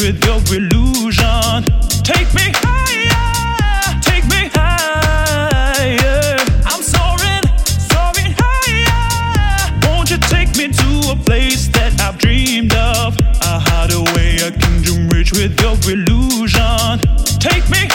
with your illusion. Take me higher, take me higher. I'm soaring, soaring higher. Won't you take me to a place that I've dreamed of? A kingdom rich with your illusion. Take me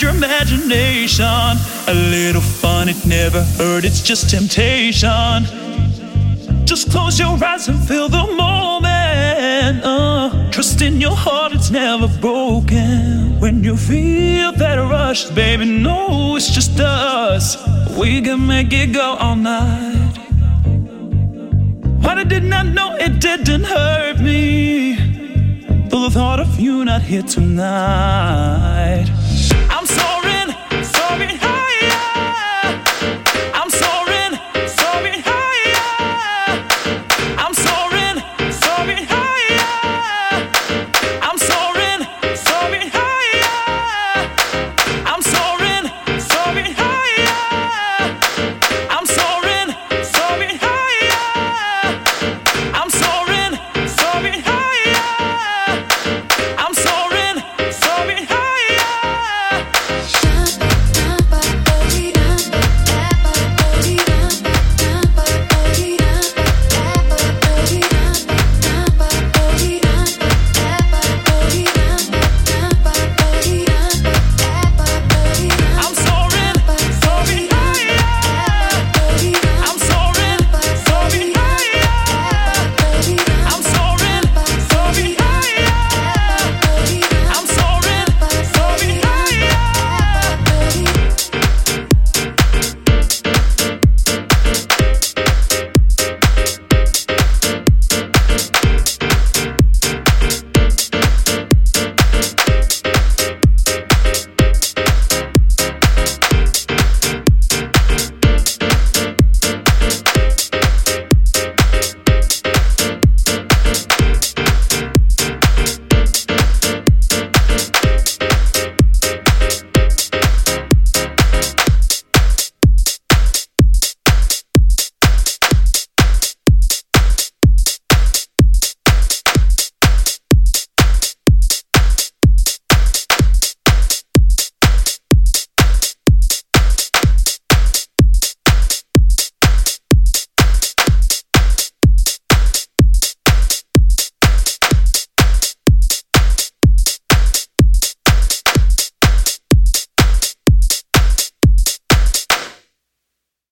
your imagination. A little fun, it never hurt, it's just temptation. Just close your eyes and feel the moment. Uh, trust in your heart, it's never broken. When you feel that rush, baby, no, it's just us. We can make it go all night. What I did not know, it didn't hurt me. Though The thought of you not here tonight. I'm